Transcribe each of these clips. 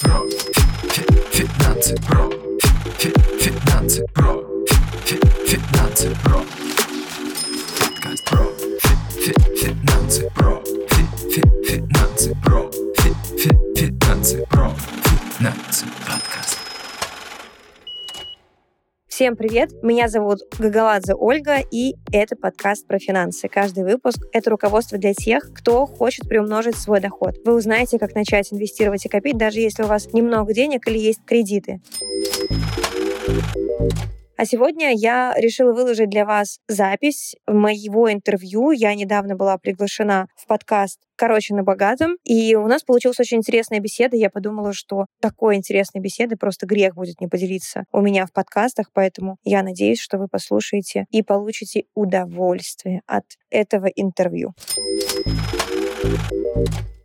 про. Финансы про. Финансы про. Финансы про. Подкаст про. Финансы про. Финансы про. Финансы про. Финансы подкаст. Всем привет! Меня зовут Гагаладзе Ольга, и это подкаст про финансы. Каждый выпуск — это руководство для тех, кто хочет приумножить свой доход. Вы узнаете, как начать инвестировать и копить, даже если у вас немного денег или есть кредиты. А сегодня я решила выложить для вас запись моего интервью. Я недавно была приглашена в подкаст «Короче, на богатом». И у нас получилась очень интересная беседа. Я подумала, что такой интересной беседы просто грех будет не поделиться у меня в подкастах. Поэтому я надеюсь, что вы послушаете и получите удовольствие от этого интервью.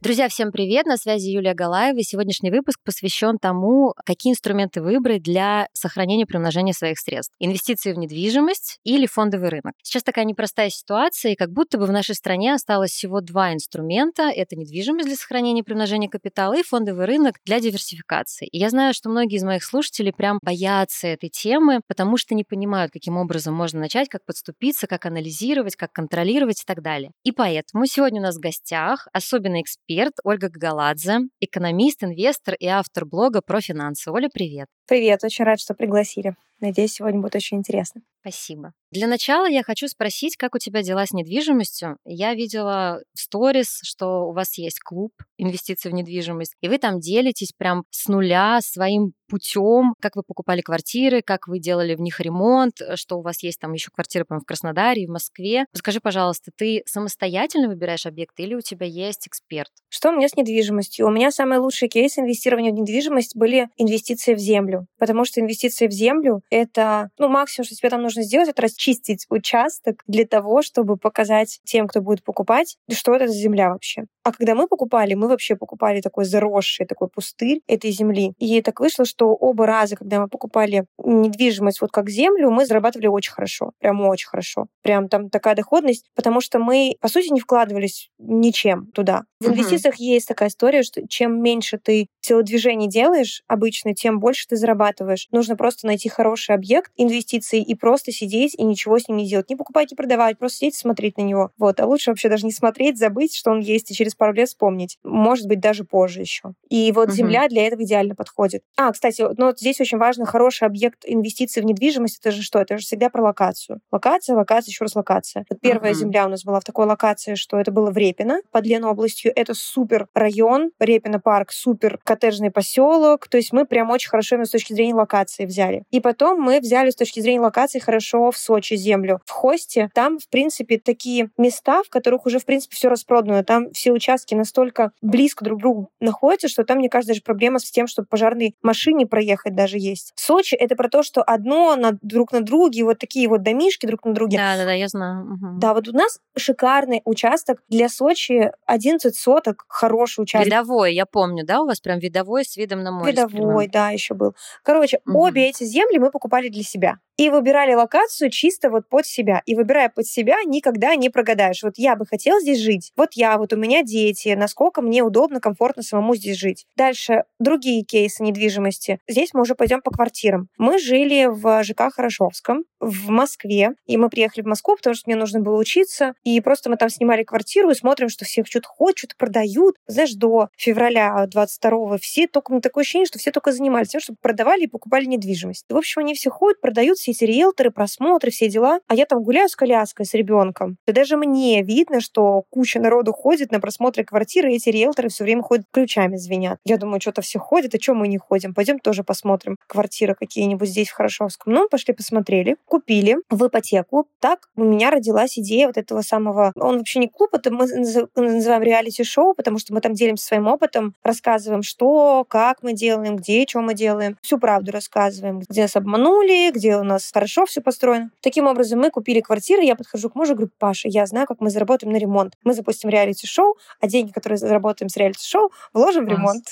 Друзья, всем привет! На связи Юлия Галаева. И сегодняшний выпуск посвящен тому, какие инструменты выбрать для сохранения приумножения своих средств. Инвестиции в недвижимость или фондовый рынок. Сейчас такая непростая ситуация, и как будто бы в нашей стране осталось всего два инструмента. Это недвижимость для сохранения приумножения капитала и фондовый рынок для диверсификации. И я знаю, что многие из моих слушателей прям боятся этой темы, потому что не понимают, каким образом можно начать, как подступиться, как анализировать, как контролировать и так далее. И поэтому сегодня у нас в гостях особенный эксперт эксперт Ольга Гагаладзе, экономист, инвестор и автор блога про финансы. Оля, привет. Привет, очень рад, что пригласили. Надеюсь, сегодня будет очень интересно. Спасибо. Для начала я хочу спросить, как у тебя дела с недвижимостью? Я видела в сторис, что у вас есть клуб инвестиций в недвижимость, и вы там делитесь прям с нуля своим путем, как вы покупали квартиры, как вы делали в них ремонт, что у вас есть там еще квартиры, по в Краснодаре и в Москве. Скажи, пожалуйста, ты самостоятельно выбираешь объекты или у тебя есть эксперт? Что у меня с недвижимостью? У меня самый лучший кейс инвестирования в недвижимость были инвестиции в землю, потому что инвестиции в землю — это, ну, максимум, что тебе там нужно сделать, это расчистить участок для того, чтобы показать тем, кто будет покупать, что это за земля вообще. А когда мы покупали, мы вообще покупали такой заросший, такой пустырь этой земли. И так вышло, что оба раза, когда мы покупали недвижимость вот как землю, мы зарабатывали очень хорошо. Прям очень хорошо. Прям там такая доходность, потому что мы, по сути, не вкладывались ничем туда. В инвестициях есть такая история, что чем меньше ты телодвижений делаешь обычно, тем больше ты зарабатываешь. Нужно просто найти хороший объект инвестиций и просто сидеть и ничего с ним не делать. Не покупать, не продавать, просто сидеть и смотреть на него. Вот. А лучше вообще даже не смотреть, забыть, что он есть, и через пару лет вспомнить. Может быть, даже позже еще. И вот угу. земля для этого идеально подходит. А, кстати, ну вот здесь очень важно хороший объект инвестиций в недвижимость. Это же что? Это же всегда про локацию. Локация, локация, еще раз локация. Вот первая угу. земля у нас была в такой локации, что это было в Репино, под Ленобластью. Это супер район, Репино парк, супер коттеджный поселок. То есть мы прям очень хорошо именно с точки зрения локации взяли. И потом мы взяли с точки зрения локации хорошо в Сочи землю. В Хосте там, в принципе, такие места, в которых уже, в принципе, все распродано. Там все участки настолько близко друг к другу находятся, что там, мне кажется, даже проблема с тем, чтобы пожарной машине проехать даже есть. Сочи — это про то, что одно на, друг на друге, вот такие вот домишки друг на друге. Да-да-да, я знаю. Угу. Да, вот у нас шикарный участок для Сочи, 11 соток, хороший участок. Видовой, я помню, да, у вас прям видовой с видом на море. Видовой, да, еще был. Короче, угу. обе эти земли мы покупали для себя и выбирали локацию чисто вот под себя. И выбирая под себя, никогда не прогадаешь. Вот я бы хотела здесь жить. Вот я, вот у меня дети. Насколько мне удобно, комфортно самому здесь жить. Дальше другие кейсы недвижимости. Здесь мы уже пойдем по квартирам. Мы жили в ЖК Хорошовском в Москве. И мы приехали в Москву, потому что мне нужно было учиться. И просто мы там снимали квартиру и смотрим, что все что-то ходят, что-то продают. Знаешь, до февраля 22-го все только... Такое ощущение, что все только занимались тем, чтобы продавали и покупали недвижимость. В общем, они все ходят, продают, все эти риэлторы, просмотры, все дела. А я там гуляю с коляской, с ребенком. И даже мне видно, что куча народу ходит на просмотры квартиры, и эти риэлторы все время ходят ключами звенят. Я думаю, что-то все ходят, а что мы не ходим? Пойдем тоже посмотрим квартиры какие-нибудь здесь, в Хорошовском. Ну, пошли посмотрели, купили в ипотеку. Так у меня родилась идея вот этого самого... Он вообще не клуб, это мы называем реалити-шоу, потому что мы там делимся своим опытом, рассказываем, что, как мы делаем, где, что мы делаем. Всю правду рассказываем, где нас обманули, где у нас нас хорошо все построено. Таким образом, мы купили квартиру, я подхожу к мужу и говорю, Паша, я знаю, как мы заработаем на ремонт. Мы запустим реалити-шоу, а деньги, которые заработаем с реалити-шоу, вложим в ремонт.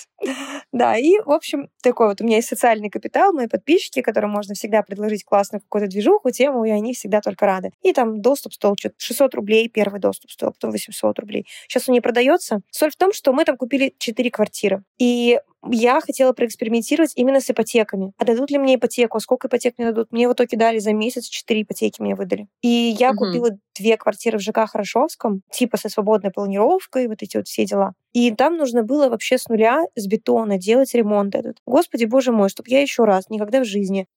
Да, и, в общем, такой вот у меня есть социальный капитал, мои подписчики, которым можно всегда предложить классную какую-то движуху, тему, и они всегда только рады. И там доступ стоил что-то 600 рублей, первый доступ стоил, потом 800 рублей. Сейчас он не продается. Соль в том, что мы там купили 4 квартиры. И я хотела проэкспериментировать именно с ипотеками. А дадут ли мне ипотеку? А сколько ипотек мне дадут? Мне в итоге дали за месяц 4 ипотеки мне выдали. И я угу. купила две квартиры в ЖК Хорошовском, типа со свободной планировкой, вот эти вот все дела. И там нужно было вообще с нуля, с бетона делать ремонт этот. Господи, боже мой, чтобы я еще раз, никогда в жизни.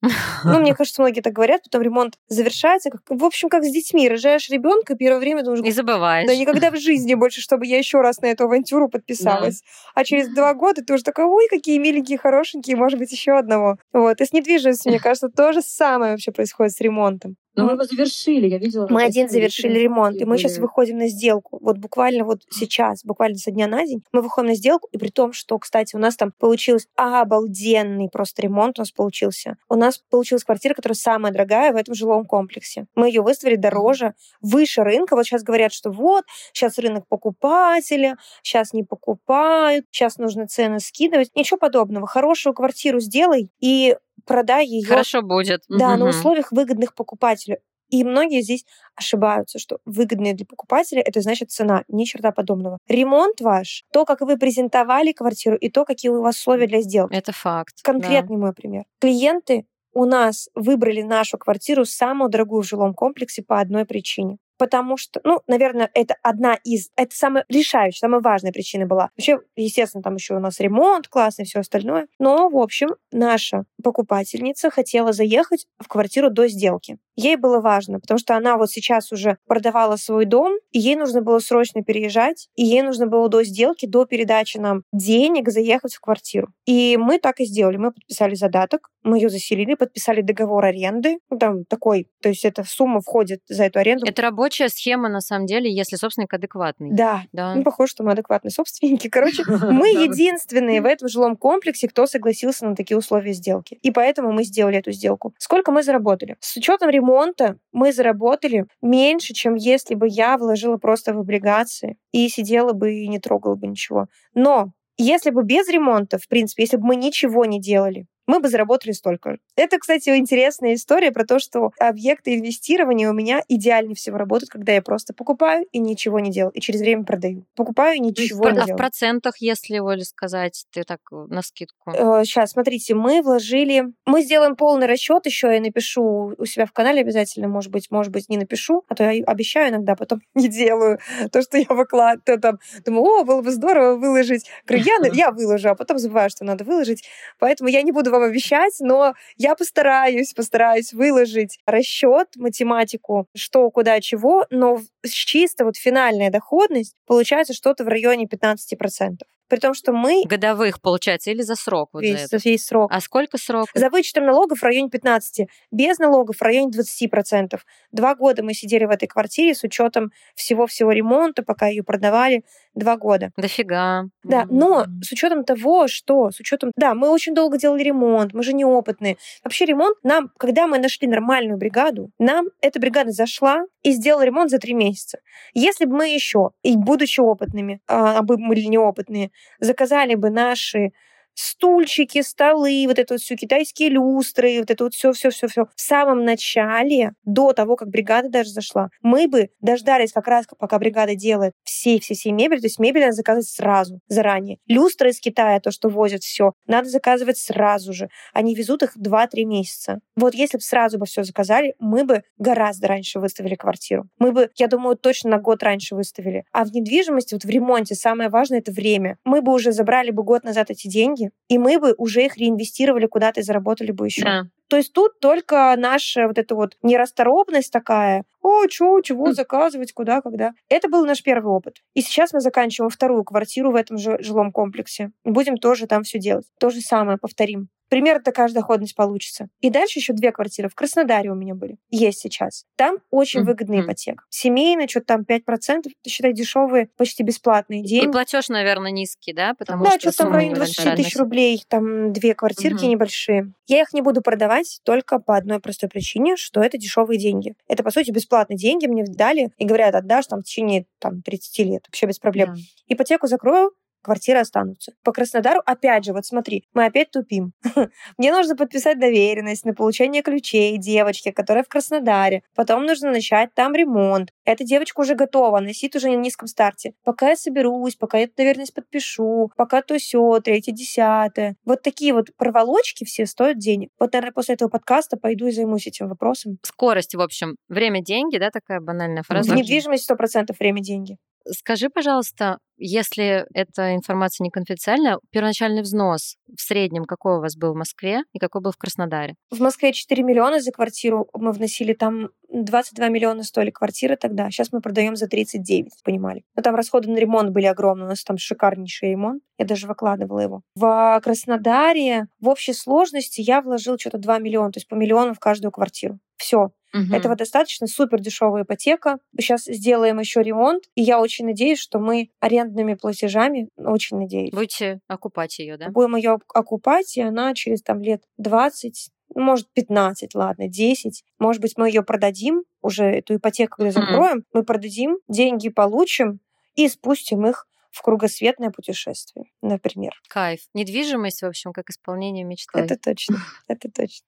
Ну, мне кажется, многие так говорят, потом ремонт завершается. Как, в общем, как с детьми. Рожаешь ребенка, первое время думаешь... И забываешь. Да, никогда в жизни больше, чтобы я еще раз на эту авантюру подписалась. Да. А через два года ты уже такой, ой, какие миленькие, хорошенькие, может быть, еще одного. Вот. И с недвижимостью, мне кажется, то же самое вообще происходит с ремонтом. Но мы его завершили, я видела. Мы один завершили ремонт, и мы сейчас выходим на сделку. Вот буквально вот сейчас, буквально со дня на день, мы выходим на сделку, и при том, что, кстати, у нас там получилось обалденный просто ремонт у нас получился. У нас получилась квартира, которая самая дорогая в этом жилом комплексе. Мы ее выставили дороже, выше рынка. Вот сейчас говорят, что вот, сейчас рынок покупателя, сейчас не покупают, сейчас нужно цены скидывать. Ничего подобного. Хорошую квартиру сделай, и продай ее. Хорошо будет. Да, угу. на условиях выгодных покупателю. И многие здесь ошибаются, что выгодные для покупателя это значит цена, ни черта подобного. Ремонт ваш, то, как вы презентовали квартиру и то, какие у вас условия для сделки. Это факт. Конкретный да. мой пример. Клиенты у нас выбрали нашу квартиру самую дорогую в жилом комплексе по одной причине потому что, ну, наверное, это одна из, это самая решающая, самая важная причина была. Вообще, естественно, там еще у нас ремонт классный, все остальное. Но, в общем, наша покупательница хотела заехать в квартиру до сделки. Ей было важно, потому что она вот сейчас уже продавала свой дом, и ей нужно было срочно переезжать, и ей нужно было до сделки, до передачи нам денег заехать в квартиру. И мы так и сделали. Мы подписали задаток, мы ее заселили, подписали договор аренды. Ну, там такой, то есть эта сумма входит за эту аренду. Это рабочая схема, на самом деле, если собственник адекватный. Да. да. Ну, похоже, что мы адекватные собственники. Короче, мы единственные в этом жилом комплексе, кто согласился на такие условия сделки. И поэтому мы сделали эту сделку. Сколько мы заработали? С учетом ремонта ремонта мы заработали меньше, чем если бы я вложила просто в облигации и сидела бы и не трогала бы ничего. Но если бы без ремонта, в принципе, если бы мы ничего не делали, мы бы заработали столько же. Это, кстати, интересная история про то, что объекты инвестирования у меня идеально всего работают, когда я просто покупаю и ничего не делаю, и через время продаю. Покупаю и ничего в, не а делаю. в процентах, если, Оля, сказать, ты так э, на скидку? Сейчас, э, смотрите, мы вложили... Мы сделаем полный расчет еще, я напишу у себя в канале обязательно, может быть, может быть, не напишу, а то я обещаю иногда, потом не делаю то, что я выкладываю. Там, думаю, о, было бы здорово выложить. Говорю, я, я выложу, а потом забываю, что надо выложить. Поэтому я не буду вам обещать, но я постараюсь, постараюсь выложить расчет, математику, что, куда, чего, но чисто вот финальная доходность получается что-то в районе 15%. При том, что мы... Годовых, получается, или за срок? Вот весь, за, за весь срок. А сколько срок? За вычетом налогов в районе 15. Без налогов в районе 20%. Два года мы сидели в этой квартире с учетом всего-всего ремонта, пока ее продавали. Два года. Дофига. Да, mm-hmm. но с учетом того, что... С учетом... Да, мы очень долго делали ремонт, мы же неопытные. Вообще ремонт нам, когда мы нашли нормальную бригаду, нам эта бригада зашла и сделала ремонт за три месяца. Если бы мы еще, и будучи опытными, а мы были неопытные, заказали бы наши стульчики, столы, вот это вот все, китайские люстры, вот это вот все, все, все, все. В самом начале, до того, как бригада даже зашла, мы бы дождались как раз, пока бригада делает все, все, все мебель, то есть мебель надо заказывать сразу, заранее. Люстры из Китая, то, что возят все, надо заказывать сразу же. Они везут их 2-3 месяца. Вот если бы сразу бы все заказали, мы бы гораздо раньше выставили квартиру. Мы бы, я думаю, точно на год раньше выставили. А в недвижимости, вот в ремонте, самое важное — это время. Мы бы уже забрали бы год назад эти деньги, и мы бы уже их реинвестировали куда-то и заработали бы еще. Да. То есть тут только наша вот эта вот нерасторопность такая, о, чё, чего заказывать, куда, когда. Это был наш первый опыт. И сейчас мы заканчиваем вторую квартиру в этом же жилом комплексе. Будем тоже там все делать. То же самое повторим. Примерно такая же доходность получится. И дальше еще две квартиры в Краснодаре у меня были. Есть сейчас. Там очень выгодная ипотека. Семейная, что-то там 5%, считай, дешевые, почти бесплатные деньги. И платеж, наверное, низкий, да? Потому да, что, что там в районе 20 тысяч рублей, там две квартирки угу. небольшие. Я их не буду продавать только по одной простой причине, что это дешевые деньги. Это, по сути, бесплатные деньги мне дали и говорят, отдашь там в течение там, 30 лет, вообще без проблем. Да. Ипотеку закрою, квартиры останутся. По Краснодару, опять же, вот смотри, мы опять тупим. Мне нужно подписать доверенность на получение ключей девочке, которая в Краснодаре. Потом нужно начать там ремонт. Эта девочка уже готова, она сидит уже на низком старте. Пока я соберусь, пока я эту доверенность подпишу, пока то все, третье, десятое. Вот такие вот проволочки все стоят денег. Вот, наверное, после этого подкаста пойду и займусь этим вопросом. Скорость, в общем, время – деньги, да, такая банальная фраза? В недвижимость сто процентов время – деньги. Скажи, пожалуйста, если эта информация не конфиденциальная, первоначальный взнос в среднем какой у вас был в Москве и какой был в Краснодаре? В Москве 4 миллиона за квартиру. Мы вносили там 22 миллиона стоили квартиры тогда. Сейчас мы продаем за 39, понимали. Но там расходы на ремонт были огромные. У нас там шикарнейший ремонт. Я даже выкладывала его. В Краснодаре в общей сложности я вложил что-то 2 миллиона, то есть по миллиону в каждую квартиру. Все. Мгм. Этого достаточно, супер дешевая ипотека. Сейчас сделаем еще ремонт, и я очень надеюсь, что мы арендными платежами, очень надеюсь, Будете окупать ее, да? будем ее окупать, и она через там лет 20, ну, может, 15, ладно, 10. Может быть, мы ее продадим, уже эту ипотеку когда закроем, мы продадим, деньги получим и спустим их в кругосветное путешествие, например. Кайф. Недвижимость, в общем, как исполнение мечты. Это точно, это точно.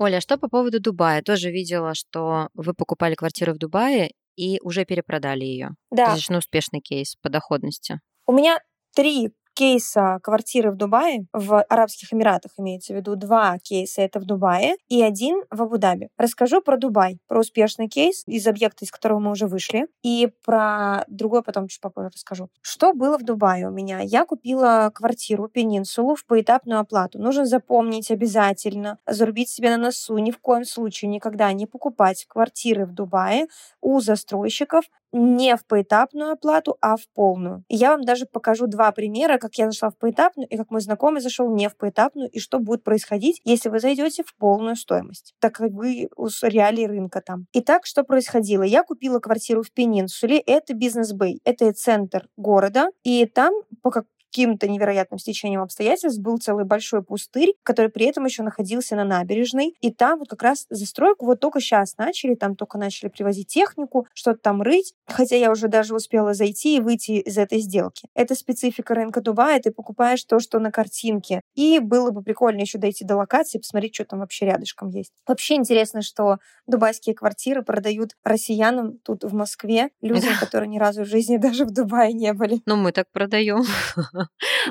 Оля, а что по поводу Дубая? Тоже видела, что вы покупали квартиру в Дубае и уже перепродали ее. Да, Достаточно успешный кейс по доходности. у меня три кейса квартиры в Дубае, в Арабских Эмиратах имеется в виду, два кейса это в Дубае и один в Абу-Даби. Расскажу про Дубай, про успешный кейс из объекта, из которого мы уже вышли, и про другой потом чуть попозже расскажу. Что было в Дубае у меня? Я купила квартиру, пенинсулу в поэтапную оплату. Нужно запомнить обязательно, зарубить себе на носу, ни в коем случае никогда не покупать квартиры в Дубае у застройщиков не в поэтапную оплату, а в полную. Я вам даже покажу два примера, как я зашла в поэтапную и как мой знакомый зашел не в поэтапную, и что будет происходить, если вы зайдете в полную стоимость, так как вы с реалий рынка там. Итак, что происходило? Я купила квартиру в Пенинсуле, это бизнес-бэй, это центр города, и там по как каким-то невероятным стечением обстоятельств был целый большой пустырь, который при этом еще находился на набережной. И там вот как раз застройку вот только сейчас начали, там только начали привозить технику, что-то там рыть. Хотя я уже даже успела зайти и выйти из этой сделки. Это специфика рынка Дубая, ты покупаешь то, что на картинке. И было бы прикольно еще дойти до локации, посмотреть, что там вообще рядышком есть. Вообще интересно, что дубайские квартиры продают россиянам тут в Москве, людям, которые ни разу в жизни даже в Дубае не были. Ну, мы так продаем.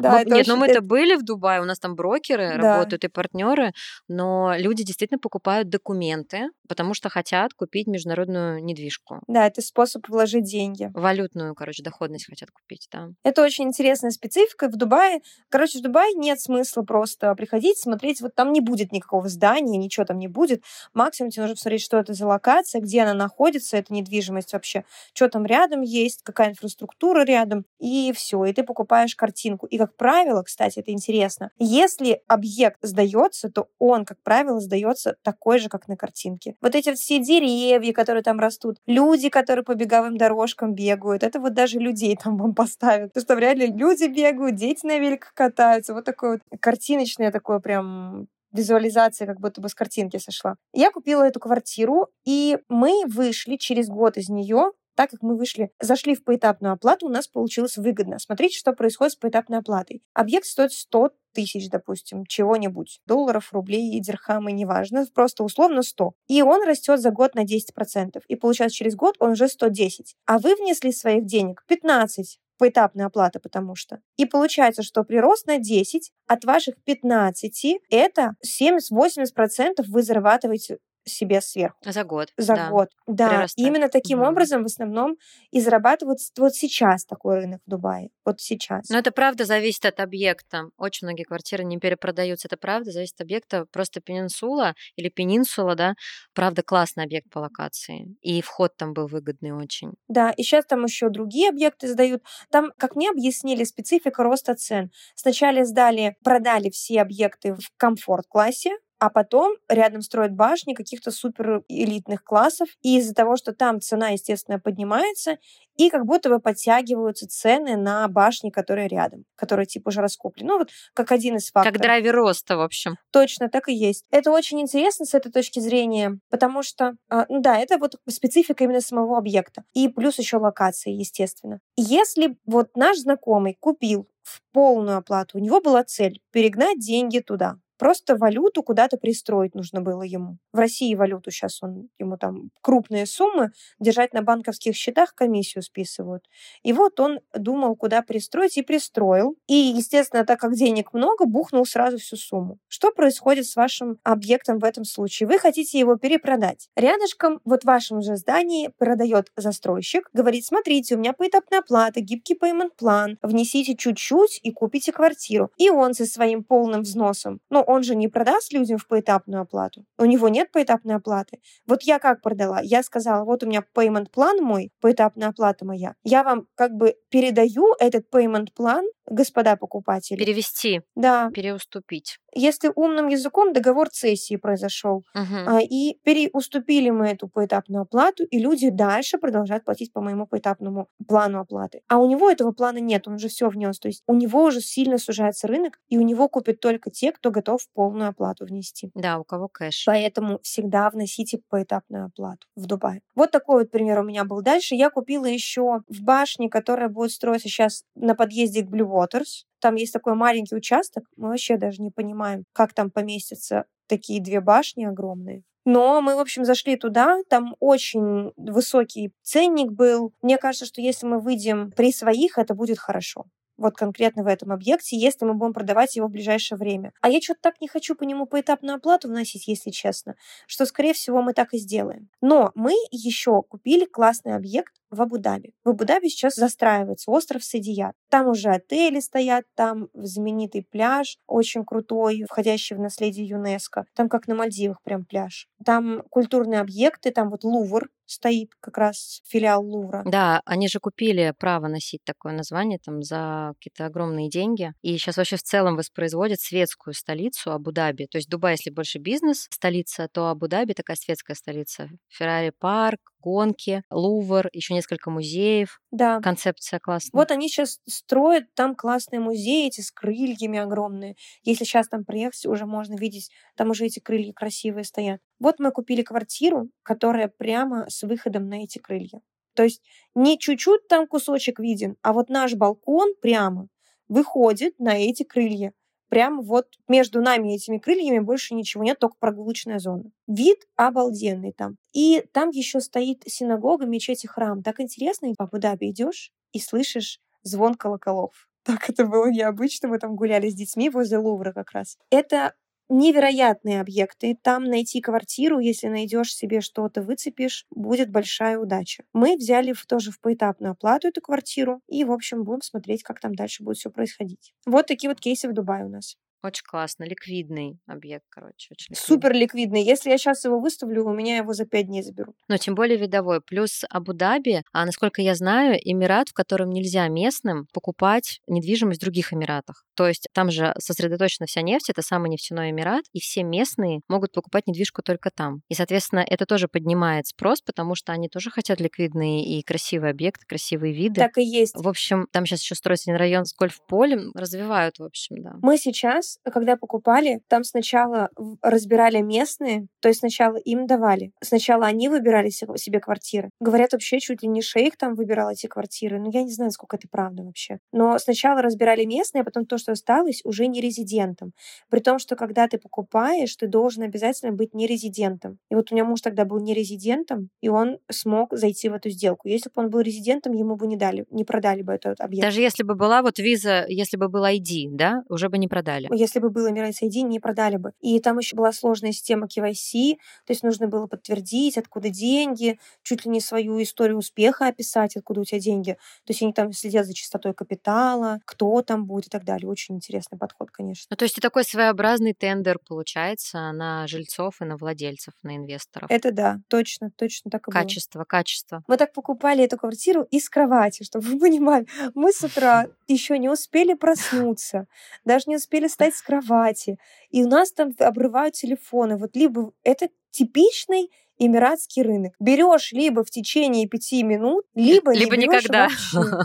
Да, Мы- это Нет, очень- ну мы-то это- были в Дубае, у нас там брокеры Да. работают и партнеры, но люди действительно покупают документы, потому что хотят купить международную недвижку. Да, это способ вложить деньги. Валютную, короче, доходность хотят купить, да. Это очень интересная специфика. В Дубае, короче, в Дубае нет смысла просто приходить, смотреть, вот там не будет никакого здания, ничего там не будет. Максимум тебе нужно посмотреть, что это за локация, где она находится, эта недвижимость вообще, что там рядом есть, какая инфраструктура рядом, и все, и ты покупаешь картинку. И, как правило, кстати, это интересно, если объект сдается, то он, как правило, сдается такой же, как на картинке. Вот эти вот все деревья, которые там растут, люди, которые по беговым дорожкам бегают, это вот даже людей там вам поставят. Потому что там реально люди бегают, дети на великах катаются. Вот такое вот картиночное такое прям визуализация как будто бы с картинки сошла. Я купила эту квартиру, и мы вышли через год из нее так как мы вышли, зашли в поэтапную оплату, у нас получилось выгодно. Смотрите, что происходит с поэтапной оплатой. Объект стоит 100 тысяч, допустим, чего-нибудь. Долларов, рублей, дирхамы, неважно. Просто условно 100. И он растет за год на 10%. И получается, через год он уже 110. А вы внесли своих денег 15 поэтапная оплата, потому что. И получается, что прирост на 10 от ваших 15 это 70-80% вы зарабатываете себе сверху За год. за да. год. Да, Прирастает. именно таким Мгм. образом в основном и зарабатывают вот сейчас такой рынок в Дубае. Вот сейчас. Но это правда зависит от объекта. Очень многие квартиры не перепродаются. Это правда зависит от объекта. Просто пенинсула или пенинсула, да, правда классный объект по локации. И вход там был выгодный очень. Да, и сейчас там еще другие объекты сдают. Там, как мне объяснили, специфика роста цен. Сначала сдали, продали все объекты в комфорт-классе, а потом рядом строят башни каких-то супер элитных классов, и из-за того, что там цена, естественно, поднимается, и как будто бы подтягиваются цены на башни, которые рядом, которые типа уже раскуплены. Ну вот как один из факторов. Как драйвер роста, в общем. Точно, так и есть. Это очень интересно с этой точки зрения, потому что, э, ну да, это вот специфика именно самого объекта. И плюс еще локации, естественно. Если вот наш знакомый купил в полную оплату, у него была цель перегнать деньги туда, Просто валюту куда-то пристроить нужно было ему. В России валюту сейчас он, ему там крупные суммы держать на банковских счетах, комиссию списывают. И вот он думал, куда пристроить, и пристроил. И, естественно, так как денег много, бухнул сразу всю сумму. Что происходит с вашим объектом в этом случае? Вы хотите его перепродать. Рядышком, вот в вашем же здании, продает застройщик, говорит, смотрите, у меня поэтапная оплата, гибкий payment план, внесите чуть-чуть и купите квартиру. И он со своим полным взносом, ну, он же не продаст людям в поэтапную оплату. У него нет поэтапной оплаты. Вот я как продала? Я сказала, вот у меня payment план мой, поэтапная оплата моя. Я вам как бы передаю этот payment план господа покупатели. Перевести. Да. Переуступить. Если умным языком договор цессии произошел, Угу. и переуступили мы эту поэтапную оплату, и люди дальше продолжают платить по моему поэтапному плану оплаты. А у него этого плана нет, он уже все внес. То есть у него уже сильно сужается рынок, и у него купят только те, кто готов полную оплату внести. Да, у кого кэш. Поэтому всегда вносите поэтапную оплату в Дубае. Вот такой вот пример у меня был. Дальше я купила еще в башне, которая будет строиться сейчас на подъезде к Blue Waters. Там есть такой маленький участок. Мы вообще даже не понимаем, как там поместятся такие две башни огромные. Но мы, в общем, зашли туда, там очень высокий ценник был. Мне кажется, что если мы выйдем при своих, это будет хорошо вот конкретно в этом объекте, если мы будем продавать его в ближайшее время. А я что-то так не хочу по нему поэтапную оплату вносить, если честно, что, скорее всего, мы так и сделаем. Но мы еще купили классный объект в Абу-Даби. В Абу-Даби сейчас застраивается остров Садият. Там уже отели стоят, там знаменитый пляж, очень крутой, входящий в наследие ЮНЕСКо. Там как на Мальдивах прям пляж. Там культурные объекты, там вот Лувр стоит как раз филиал Лувра. Да, они же купили право носить такое название там за какие-то огромные деньги. И сейчас вообще в целом воспроизводят светскую столицу Абу-Даби. То есть Дубай, если больше бизнес столица, то Абу-Даби такая светская столица. Феррари парк, гонки, Лувр, еще несколько музеев. Да. Концепция классная. Вот они сейчас строят там классные музеи, эти с крыльями огромные. Если сейчас там приехать, уже можно видеть, там уже эти крылья красивые стоят. Вот мы купили квартиру, которая прямо с выходом на эти крылья. То есть не чуть-чуть там кусочек виден, а вот наш балкон прямо выходит на эти крылья. Прямо вот между нами этими крыльями больше ничего нет, только прогулочная зона. Вид обалденный там. И там еще стоит синагога, мечеть и храм. Так интересно, и в Абу-Даби идешь и слышишь звон колоколов. Так это было необычно. Мы там гуляли с детьми возле Лувра как раз. Это невероятные объекты. Там найти квартиру, если найдешь себе что-то, выцепишь, будет большая удача. Мы взяли в, тоже в поэтапную оплату эту квартиру и, в общем, будем смотреть, как там дальше будет все происходить. Вот такие вот кейсы в Дубае у нас. Очень классно. Ликвидный объект, короче. Очень ликвидный. Супер ликвидный. Если я сейчас его выставлю, у меня его за пять дней заберут. Но тем более видовой. Плюс Абу-Даби, а насколько я знаю, Эмират, в котором нельзя местным покупать недвижимость в других Эмиратах. То есть там же сосредоточена вся нефть, это самый нефтяной Эмират, и все местные могут покупать недвижку только там. И, соответственно, это тоже поднимает спрос, потому что они тоже хотят ликвидные и красивые объекты, красивые виды. Так и есть. В общем, там сейчас еще строится один район с гольф-полем, развивают, в общем, да. Мы сейчас, когда покупали, там сначала разбирали местные, то есть сначала им давали. Сначала они выбирали се- себе квартиры. Говорят, вообще чуть ли не шейх там выбирал эти квартиры. Ну, я не знаю, сколько это правда вообще. Но сначала разбирали местные, а потом то, что осталось, уже не резидентом. При том, что когда ты покупаешь, ты должен обязательно быть не резидентом. И вот у меня муж тогда был не резидентом, и он смог зайти в эту сделку. Если бы он был резидентом, ему бы не дали, не продали бы этот объект. Даже если бы была вот виза, если бы был ID, да, уже бы не продали. Если бы было Emirates ID, не продали бы. И там еще была сложная система KYC, то есть нужно было подтвердить, откуда деньги, чуть ли не свою историю успеха описать, откуда у тебя деньги. То есть они там следят за чистотой капитала, кто там будет и так далее. Очень очень интересный подход, конечно. Ну, то есть это такой своеобразный тендер получается на жильцов и на владельцев, на инвесторов. Это да, точно, точно так и было. Качество, качество. Мы так покупали эту квартиру из кровати, чтобы вы понимали. Мы с утра еще не успели проснуться, даже не успели встать с кровати. И у нас там обрывают телефоны. Вот либо это типичный эмиратский рынок. Берешь либо в течение пяти минут, либо, Либо не никогда. вообще.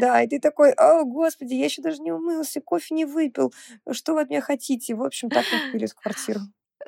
Да, и ты такой, о, господи, я еще даже не умылся, кофе не выпил. Что вы от меня хотите? В общем, так купили эту квартиру.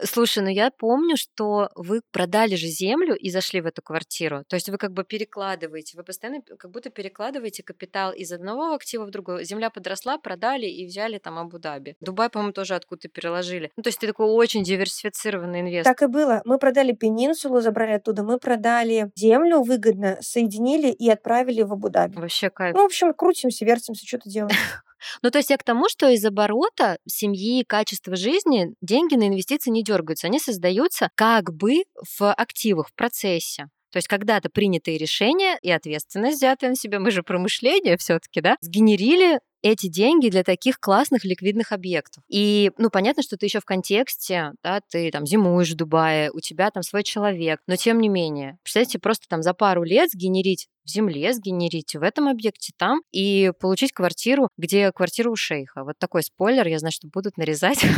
Слушай, ну я помню, что вы продали же землю и зашли в эту квартиру. То есть вы как бы перекладываете, вы постоянно как будто перекладываете капитал из одного актива в другой. Земля подросла, продали и взяли там Абу-Даби. Дубай, по-моему, тоже откуда-то переложили. Ну, то есть ты такой очень диверсифицированный инвестор. Так и было. Мы продали пенинсулу, забрали оттуда. Мы продали землю выгодно, соединили и отправили в Абу-Даби. Вообще кайф. Ну, в общем, крутимся, вертимся, что-то делаем. Ну, то есть я к тому, что из оборота семьи, качества жизни деньги на инвестиции не дергаются. Они создаются как бы в активах, в процессе. То есть когда-то принятые решения и ответственность, взятая на себя, мы же промышление все-таки, да, сгенерили эти деньги для таких классных ликвидных объектов. И, ну, понятно, что ты еще в контексте, да, ты там зимуешь в Дубае, у тебя там свой человек, но тем не менее, представьте, просто там за пару лет сгенерить в земле, сгенерить в этом объекте там и получить квартиру, где квартира у шейха. Вот такой спойлер, я знаю, что будут нарезать.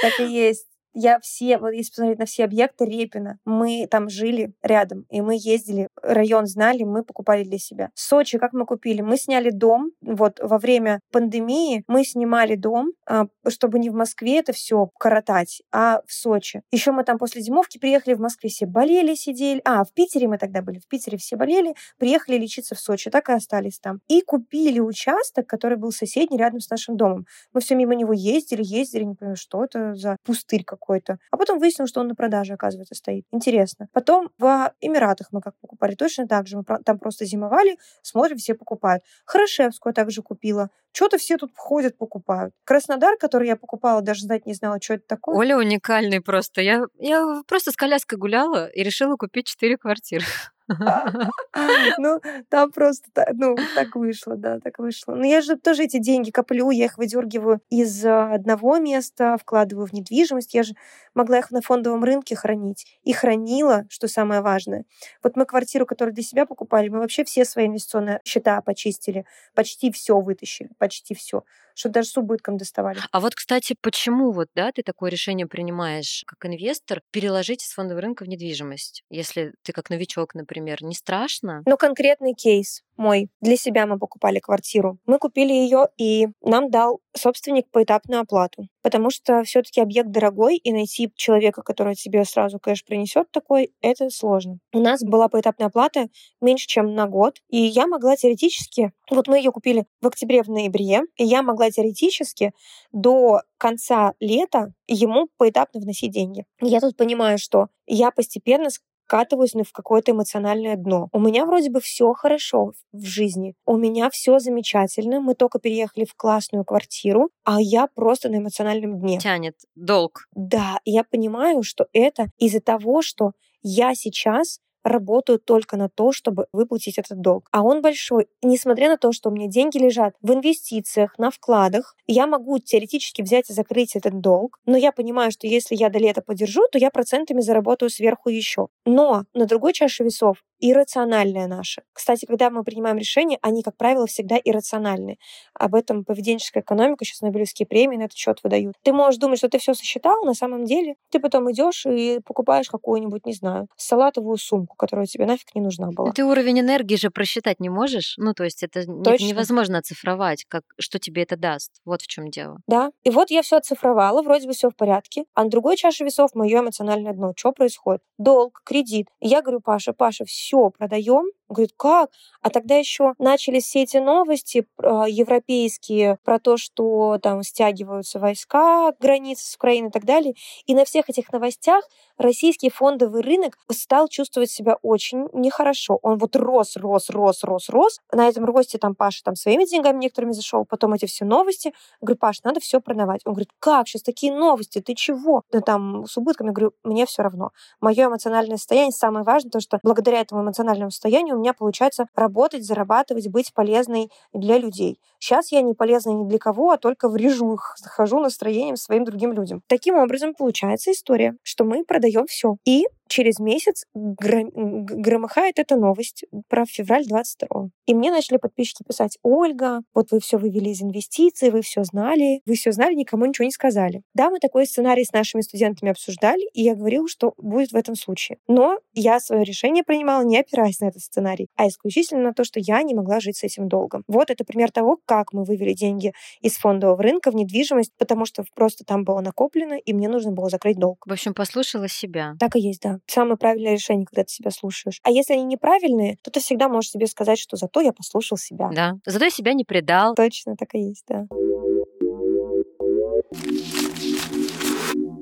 Так и есть. Я все, вот если посмотреть на все объекты Репина, мы там жили рядом, и мы ездили, район знали, мы покупали для себя. Сочи, как мы купили? Мы сняли дом, вот во время пандемии мы снимали дом, а, чтобы не в Москве это все коротать, а в Сочи. Еще мы там после зимовки приехали в Москве, все болели, сидели. А, в Питере мы тогда были, в Питере все болели, приехали лечиться в Сочи, так и остались там. И купили участок, который был соседний рядом с нашим домом. Мы все мимо него ездили, ездили, не понимаю, что это за пустырь какой-то. А потом выяснилось, что он на продаже, оказывается, стоит. Интересно. Потом в Эмиратах мы как покупали точно так же. Мы там просто зимовали, смотрим, все покупают. Хорошевскую также купила. Что-то все тут ходят, покупают. Краснодар, который я покупала, даже знать не знала, что это такое. Оля уникальный просто. Я, я просто с коляской гуляла и решила купить четыре квартиры. Ну, там просто, ну, так вышло, да, так вышло. Но я же тоже эти деньги коплю, я их выдергиваю из а, одного места, вкладываю в недвижимость. Я же могла их на фондовом рынке хранить. И хранила, что самое важное. Вот мы квартиру, которую для себя покупали, мы вообще все свои инвестиционные счета почистили. Почти все вытащили, почти все. Что даже с убытком доставали. А вот, кстати, почему вот, да, ты такое решение принимаешь как инвестор, переложить из фондового рынка в недвижимость? Если ты как новичок, например, не страшно? Но конкретный кейс мой. Для себя мы покупали квартиру. Мы купили ее, и нам дал собственник поэтапную оплату. Потому что все-таки объект дорогой, и найти человека, который тебе сразу кэш принесет такой, это сложно. У нас была поэтапная оплата меньше, чем на год, и я могла теоретически, вот мы ее купили в октябре, в ноябре, и я могла теоретически до конца лета ему поэтапно вносить деньги. Я тут понимаю, что я постепенно скатываюсь ну, в какое-то эмоциональное дно. У меня вроде бы все хорошо в жизни. У меня все замечательно. Мы только переехали в классную квартиру, а я просто на эмоциональном дне. Тянет долг. Да, я понимаю, что это из-за того, что я сейчас работаю только на то, чтобы выплатить этот долг. А он большой. Несмотря на то, что у меня деньги лежат в инвестициях, на вкладах, я могу теоретически взять и закрыть этот долг, но я понимаю, что если я до лета подержу, то я процентами заработаю сверху еще. Но на другой чаше весов иррациональное наше. Кстати, когда мы принимаем решения, они, как правило, всегда иррациональны. Об этом поведенческая экономика, сейчас Нобелевские премии на этот счет выдают. Ты можешь думать, что ты все сосчитал, на самом деле ты потом идешь и покупаешь какую-нибудь, не знаю, салатовую сумку, которая тебе нафиг не нужна была. Ты уровень энергии же просчитать не можешь. Ну, то есть это Точно. невозможно оцифровать, как, что тебе это даст. Вот в чем дело. Да. И вот я все оцифровала, вроде бы все в порядке. А на другой чаше весов мое эмоциональное дно. Что происходит? Долг, кредит. И я говорю, Паша, Паша, все продаем. Он говорит, как? А тогда еще начались все эти новости э, европейские про то, что там стягиваются войска, границы с Украиной и так далее. И на всех этих новостях российский фондовый рынок стал чувствовать себя очень нехорошо. Он вот рос, рос, рос, рос, рос. На этом росте там Паша там своими деньгами некоторыми зашел, потом эти все новости. Говорю, Паш, надо все продавать. Он говорит, как сейчас такие новости, ты чего? Да там с убытками. Я говорю, мне все равно. Мое эмоциональное состояние самое важное, то что благодаря этому эмоциональному состоянию меня получается работать, зарабатывать, быть полезной для людей. Сейчас я не полезна ни для кого, а только врежу их, захожу настроением своим другим людям. Таким образом, получается история, что мы продаем все. И через месяц гром... громыхает эта новость про февраль 22 И мне начали подписчики писать, Ольга, вот вы все вывели из инвестиций, вы все знали, вы все знали, никому ничего не сказали. Да, мы такой сценарий с нашими студентами обсуждали, и я говорила, что будет в этом случае. Но я свое решение принимала не опираясь на этот сценарий, а исключительно на то, что я не могла жить с этим долгом. Вот это пример того, как мы вывели деньги из фондового рынка в недвижимость, потому что просто там было накоплено, и мне нужно было закрыть долг. В общем, послушала себя. Так и есть, да самое правильное решение, когда ты себя слушаешь. А если они неправильные, то ты всегда можешь себе сказать, что зато я послушал себя. Да. Зато я себя не предал. Точно, так и есть, да.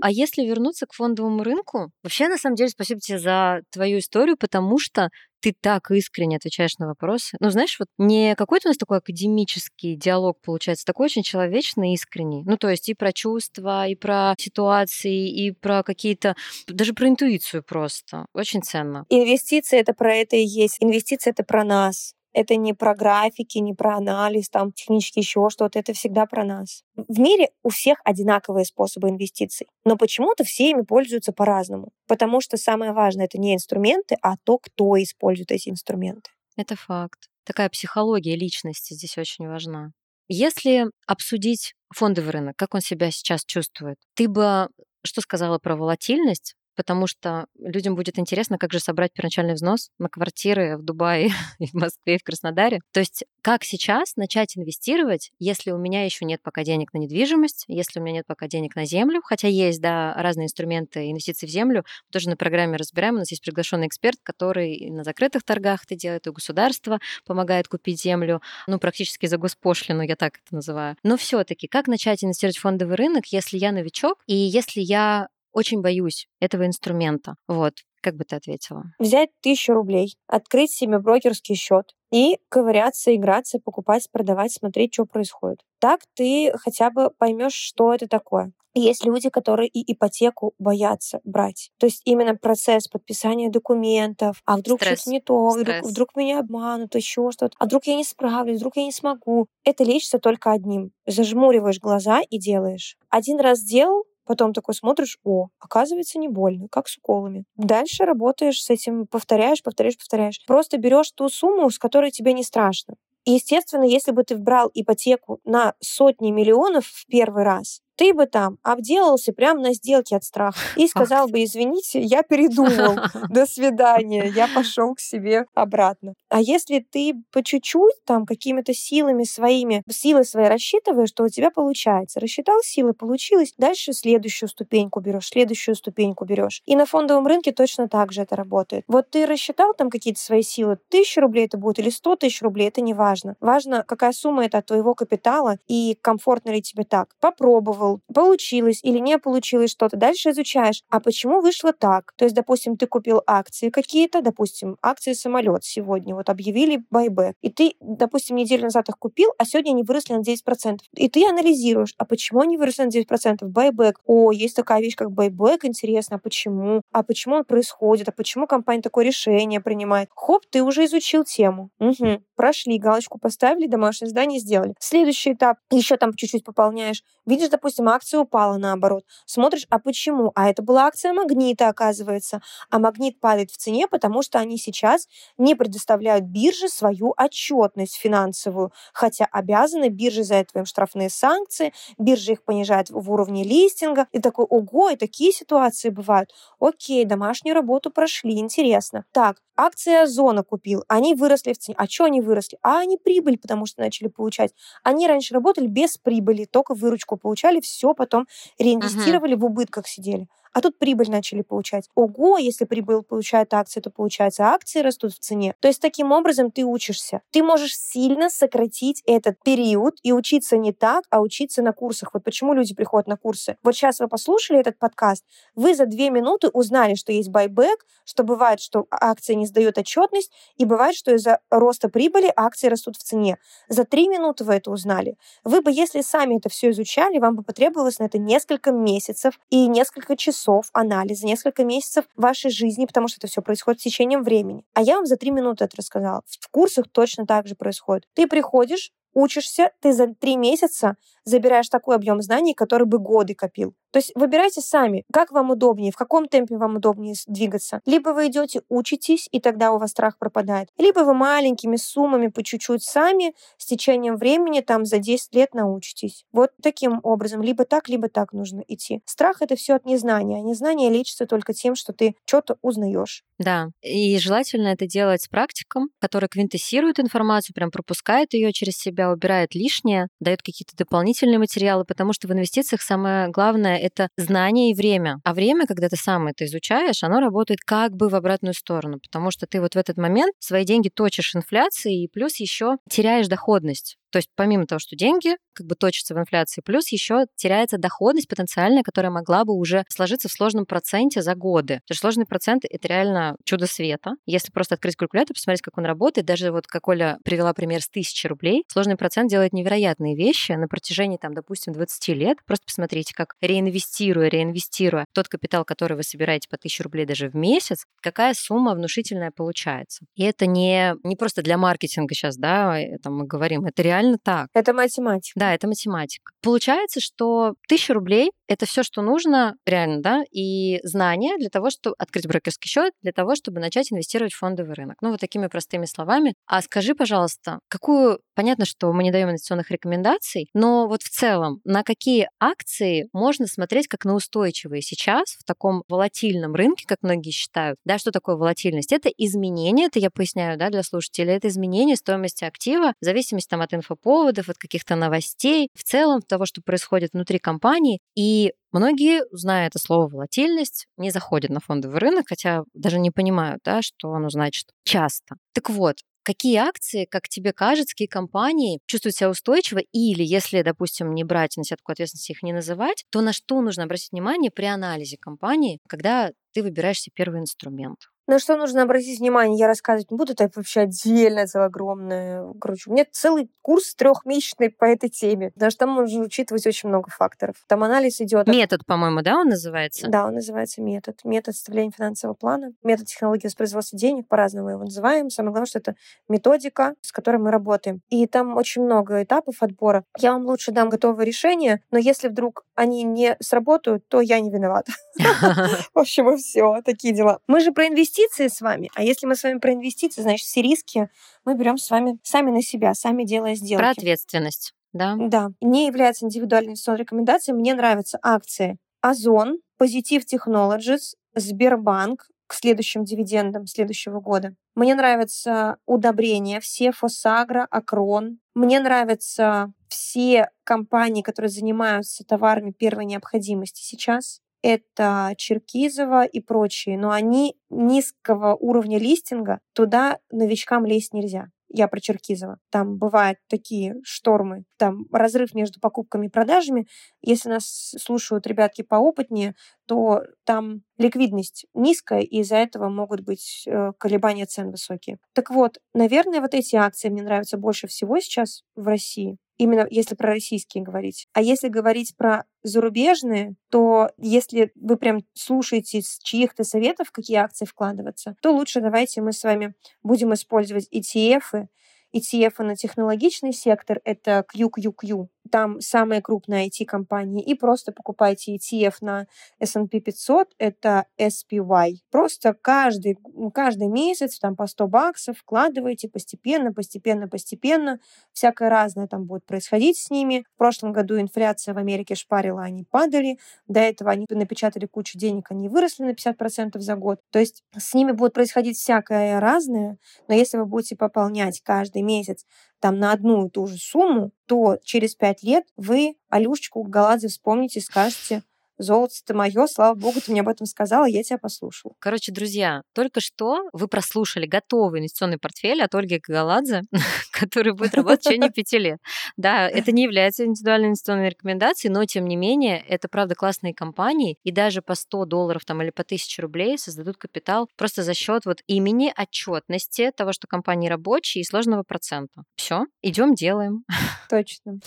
А если вернуться к фондовому рынку, вообще, на самом деле, спасибо тебе за твою историю, потому что ты так искренне отвечаешь на вопросы. Ну, знаешь, вот не какой-то у нас такой академический диалог получается, такой очень человечный искренний. Ну, то есть и про чувства, и про ситуации, и про какие-то... Даже про интуицию просто. Очень ценно. Инвестиции — это про это и есть. Инвестиции — это про нас. Это не про графики, не про анализ, там, технически еще что-то. Это всегда про нас. В мире у всех одинаковые способы инвестиций, но почему-то все ими пользуются по-разному. Потому что самое важное — это не инструменты, а то, кто использует эти инструменты. Это факт. Такая психология личности здесь очень важна. Если обсудить фондовый рынок, как он себя сейчас чувствует, ты бы что сказала про волатильность? Потому что людям будет интересно, как же собрать первоначальный взнос на квартиры в Дубае, и в Москве, и в Краснодаре. То есть как сейчас начать инвестировать, если у меня еще нет пока денег на недвижимость, если у меня нет пока денег на землю, хотя есть, да, разные инструменты инвестиций в землю, мы тоже на программе разбираем, у нас есть приглашенный эксперт, который на закрытых торгах это делает, и государство помогает купить землю, ну, практически за госпошлину, я так это называю. Но все таки как начать инвестировать в фондовый рынок, если я новичок, и если я очень боюсь этого инструмента. Вот. Как бы ты ответила? Взять тысячу рублей, открыть себе брокерский счет и ковыряться, играться, покупать, продавать, смотреть, что происходит. Так ты хотя бы поймешь, что это такое. Есть люди, которые и ипотеку боятся брать. То есть именно процесс подписания документов. А вдруг что-то не то, вдруг, вдруг меня обманут, еще что-то. А вдруг я не справлюсь, вдруг я не смогу. Это лечится только одним. Зажмуриваешь глаза и делаешь. Один раз сделал, Потом такой смотришь, о, оказывается, не больно, как с уколами. Дальше работаешь с этим, повторяешь, повторяешь, повторяешь. Просто берешь ту сумму, с которой тебе не страшно. И, естественно, если бы ты брал ипотеку на сотни миллионов в первый раз, ты бы там обделался прямо на сделке от страха и сказал бы, извините, я передумал, до свидания, я пошел к себе обратно. А если ты по чуть-чуть там какими-то силами своими, силы свои рассчитываешь, то у тебя получается. Рассчитал силы, получилось, дальше следующую ступеньку берешь, следующую ступеньку берешь. И на фондовом рынке точно так же это работает. Вот ты рассчитал там какие-то свои силы, тысячу рублей это будет или сто тысяч рублей, это не важно. Важно, какая сумма это от твоего капитала и комфортно ли тебе так. Попробовал, попробовал, получилось или не получилось что-то, дальше изучаешь, а почему вышло так? То есть, допустим, ты купил акции какие-то, допустим, акции самолет сегодня, вот объявили байбек, и ты, допустим, неделю назад их купил, а сегодня они выросли на 9%. И ты анализируешь, а почему они выросли на 9%? Байбек. О, есть такая вещь, как байбек, интересно, а почему? А почему он происходит? А почему компания такое решение принимает? Хоп, ты уже изучил тему. Угу. Прошли, галочку поставили, домашнее задание сделали. Следующий этап, еще там чуть-чуть пополняешь. Видишь, допустим, акция упала наоборот. Смотришь, а почему? А это была акция магнита, оказывается. А магнит падает в цене, потому что они сейчас не предоставляют бирже свою отчетность финансовую, хотя обязаны, биржи за это им штрафные санкции, биржа их понижает в уровне листинга. И такой, ого, и такие ситуации бывают. Окей, домашнюю работу прошли, интересно. Так, акция Озона купил, они выросли в цене. А что они выросли? А они прибыль, потому что начали получать. Они раньше работали без прибыли, только выручку получали, все потом реинвестировали, uh-huh. в убытках сидели а тут прибыль начали получать. Ого, если прибыль получает акции, то получается акции растут в цене. То есть таким образом ты учишься. Ты можешь сильно сократить этот период и учиться не так, а учиться на курсах. Вот почему люди приходят на курсы. Вот сейчас вы послушали этот подкаст, вы за две минуты узнали, что есть байбек, что бывает, что акции не сдают отчетность, и бывает, что из-за роста прибыли акции растут в цене. За три минуты вы это узнали. Вы бы, если сами это все изучали, вам бы потребовалось на это несколько месяцев и несколько часов часов анализа, несколько месяцев вашей жизни, потому что это все происходит с течением времени. А я вам за три минуты это рассказала. В курсах точно так же происходит. Ты приходишь, учишься, ты за три месяца забираешь такой объем знаний, который бы годы копил. То есть выбирайте сами, как вам удобнее, в каком темпе вам удобнее двигаться. Либо вы идете, учитесь, и тогда у вас страх пропадает. Либо вы маленькими суммами по чуть-чуть сами с течением времени там за 10 лет научитесь. Вот таким образом. Либо так, либо так нужно идти. Страх — это все от незнания. А незнание лечится только тем, что ты что-то узнаешь. Да, и желательно это делать с практиком, который квинтэссирует информацию, прям пропускает ее через себя, убирает лишнее, дает какие-то дополнительные материалы, потому что в инвестициях самое главное — это знание и время. А время, когда ты сам это изучаешь, оно работает как бы в обратную сторону, потому что ты вот в этот момент свои деньги точишь инфляцией и плюс еще теряешь доходность. То есть помимо того, что деньги как бы точатся в инфляции, плюс еще теряется доходность потенциальная, которая могла бы уже сложиться в сложном проценте за годы. Потому что сложный процент — это реально чудо света. Если просто открыть калькулятор, посмотреть, как он работает, даже вот как Оля привела пример с тысячи рублей, сложный процент делает невероятные вещи на протяжении, там, допустим, 20 лет. Просто посмотрите, как реинвестируя, реинвестируя тот капитал, который вы собираете по 1000 рублей даже в месяц, какая сумма внушительная получается. И это не, не просто для маркетинга сейчас, да, это мы говорим, это реально реально так. Это математика. Да, это математика. Получается, что тысяча рублей — это все, что нужно реально, да, и знания для того, чтобы открыть брокерский счет, для того, чтобы начать инвестировать в фондовый рынок. Ну, вот такими простыми словами. А скажи, пожалуйста, какую... Понятно, что мы не даем инвестиционных рекомендаций, но вот в целом, на какие акции можно смотреть как на устойчивые сейчас в таком волатильном рынке, как многие считают? Да, что такое волатильность? Это изменение, это я поясняю, да, для слушателей, это изменение стоимости актива в зависимости там, от инфоповодов, от каких-то новостей, в целом того, что происходит внутри компании. И Многие, зная это слово волатильность, не заходят на фондовый рынок, хотя даже не понимают, да, что оно значит часто. Так вот, какие акции, как тебе кажется, какие компании чувствуют себя устойчиво, или если, допустим, не брать на себя такую ответственность, их не называть, то на что нужно обратить внимание при анализе компании, когда ты выбираешь себе первый инструмент? На что нужно обратить внимание, я рассказывать не буду, это вообще отдельно, это огромное. Короче, у меня целый курс трехмесячный по этой теме, потому что там нужно учитывать очень много факторов. Там анализ идет. Метод, по-моему, да, он называется? Да, он называется метод. Метод составления финансового плана, метод технологии воспроизводства денег, по-разному его называем. Самое главное, что это методика, с которой мы работаем. И там очень много этапов отбора. Я вам лучше дам готовое решение, но если вдруг они не сработают, то я не виновата. В общем, и все, такие дела. Мы же про инвестиции инвестиции с вами. А если мы с вами про инвестиции, значит, все риски мы берем с вами сами на себя, сами делая сделки. Про ответственность, да? Да. Не является индивидуальной инвестиционной рекомендацией. Мне нравятся акции Озон, Positive Technologies, Сбербанк к следующим дивидендам следующего года. Мне нравятся удобрения, все Фосагра, Акрон. Мне нравятся все компании, которые занимаются товарами первой необходимости сейчас это Черкизова и прочие, но они низкого уровня листинга, туда новичкам лезть нельзя. Я про Черкизова. Там бывают такие штормы, там разрыв между покупками и продажами. Если нас слушают ребятки поопытнее, то там ликвидность низкая, и из-за этого могут быть э, колебания цен высокие. Так вот, наверное, вот эти акции мне нравятся больше всего сейчас в России именно если про российские говорить. А если говорить про зарубежные, то если вы прям слушаете с чьих-то советов, какие акции вкладываться, то лучше давайте мы с вами будем использовать ETF, ETF на технологичный сектор — это QQQ, там самые крупные IT-компании, и просто покупайте ETF на S&P 500, это SPY. Просто каждый, каждый месяц там по 100 баксов вкладывайте постепенно, постепенно, постепенно. Всякое разное там будет происходить с ними. В прошлом году инфляция в Америке шпарила, они падали. До этого они напечатали кучу денег, они выросли на 50% за год. То есть с ними будет происходить всякое разное, но если вы будете пополнять каждый месяц там на одну и ту же сумму, то через пять лет вы Алюшечку Галадзе вспомните и скажете, Золото ты мое, слава богу, ты мне об этом сказала, я тебя послушала. Короче, друзья, только что вы прослушали готовый инвестиционный портфель от Ольги Галадзе, который будет работать в течение пяти лет. Да, это не является индивидуальной инвестиционной рекомендацией, но тем не менее, это правда классные компании, и даже по 100 долларов там или по 1000 рублей создадут капитал просто за счет вот имени, отчетности того, что компании рабочие и сложного процента. Все, идем делаем. Точно.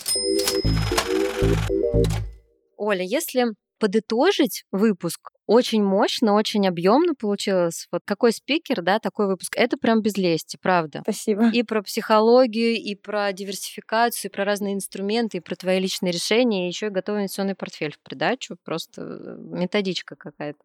Оля, если подытожить выпуск очень мощно, очень объемно получилось. Вот какой спикер, да, такой выпуск. Это прям без лести, правда. Спасибо. И про психологию, и про диверсификацию, и про разные инструменты, и про твои личные решения, и еще и готовый инвестиционный портфель в придачу. Просто э, методичка какая-то.